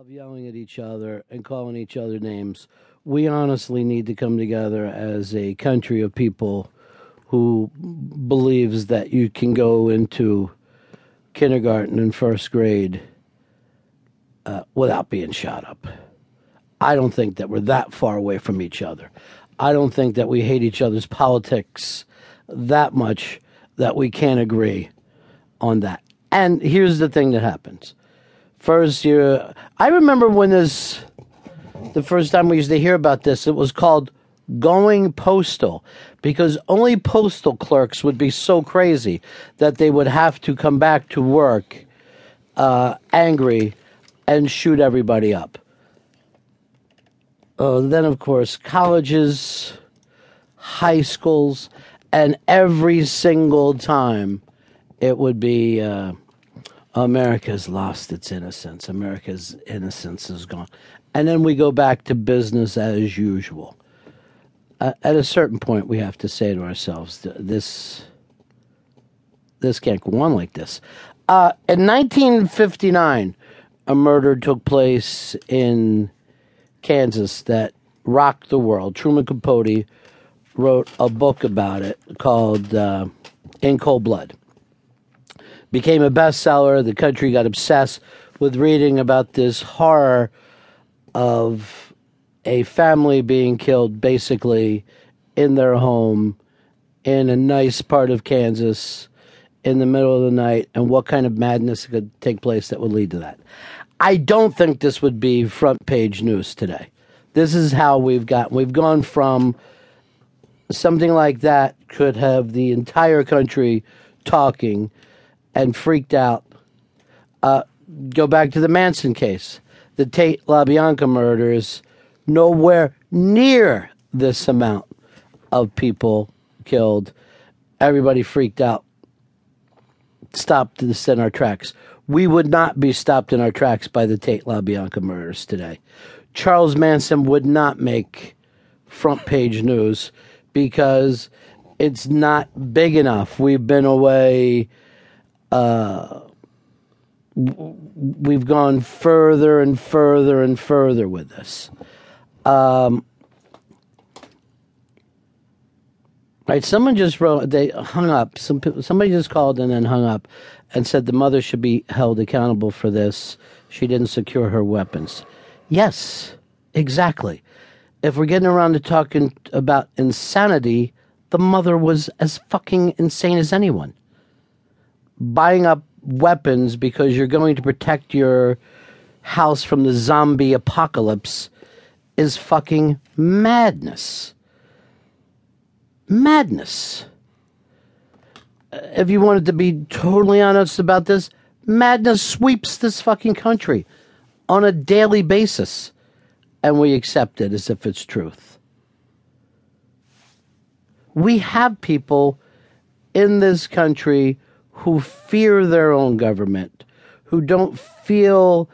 of yelling at each other and calling each other names. We honestly need to come together as a country of people who believes that you can go into kindergarten and first grade uh, without being shot up. I don't think that we're that far away from each other. I don't think that we hate each other's politics that much that we can't agree on that. And here's the thing that happens. First year, I remember when this, the first time we used to hear about this, it was called going postal because only postal clerks would be so crazy that they would have to come back to work uh, angry and shoot everybody up. Uh, then, of course, colleges, high schools, and every single time it would be uh, America's lost its innocence. America's innocence is gone. And then we go back to business as usual. Uh, at a certain point, we have to say to ourselves, this, this can't go on like this. Uh, in 1959, a murder took place in Kansas that rocked the world. Truman Capote wrote a book about it called uh, In Cold Blood. Became a bestseller. The country got obsessed with reading about this horror of a family being killed basically in their home in a nice part of Kansas in the middle of the night and what kind of madness could take place that would lead to that. I don't think this would be front page news today. This is how we've got we've gone from something like that could have the entire country talking and freaked out. Uh, go back to the Manson case, the Tate LaBianca murders nowhere near this amount of people killed. Everybody freaked out, stopped to in our tracks. We would not be stopped in our tracks by the Tate LaBianca murders today. Charles Manson would not make front page news because it's not big enough. We've been away. Uh, we've gone further and further and further with this. Um, right, someone just wrote. They hung up. Some somebody just called and then hung up, and said the mother should be held accountable for this. She didn't secure her weapons. Yes, exactly. If we're getting around to talking about insanity, the mother was as fucking insane as anyone. Buying up weapons because you're going to protect your house from the zombie apocalypse is fucking madness. Madness. Uh, if you wanted to be totally honest about this, madness sweeps this fucking country on a daily basis, and we accept it as if it's truth. We have people in this country who fear their own government, who don't feel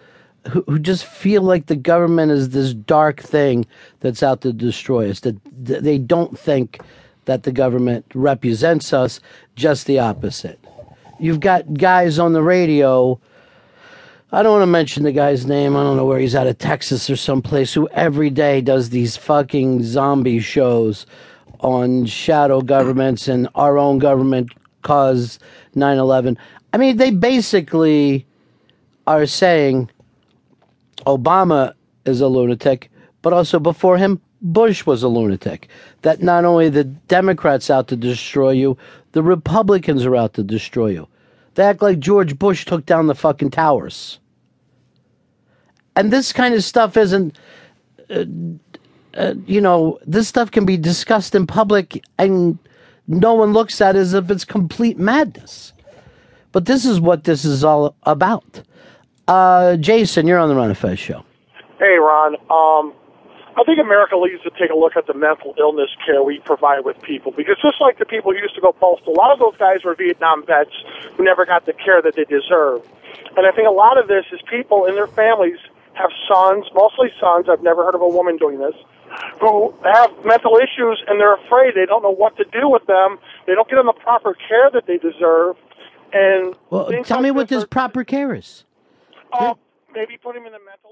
who, who just feel like the government is this dark thing that's out to destroy us. That, that they don't think that the government represents us, just the opposite. You've got guys on the radio. I don't want to mention the guy's name. I don't know where he's out of Texas or someplace who every day does these fucking zombie shows on shadow governments and our own government caused 9 11. I mean, they basically are saying Obama is a lunatic, but also before him, Bush was a lunatic. That not only the Democrats out to destroy you, the Republicans are out to destroy you. They act like George Bush took down the fucking towers. And this kind of stuff isn't, uh, uh, you know, this stuff can be discussed in public and no one looks at as if it's complete madness. But this is what this is all about. Uh, Jason, you're on the Ron and Fez show. Hey, Ron. Um, I think America needs to take a look at the mental illness care we provide with people because just like the people who used to go postal, a lot of those guys were Vietnam vets who never got the care that they deserved. And I think a lot of this is people and their families have sons, mostly sons. I've never heard of a woman doing this, who have mental issues and they're afraid. They don't know what to do with them. They don't get them the proper care that they deserve. And well, tell me what this proper care is. Uh, maybe put him in the mental.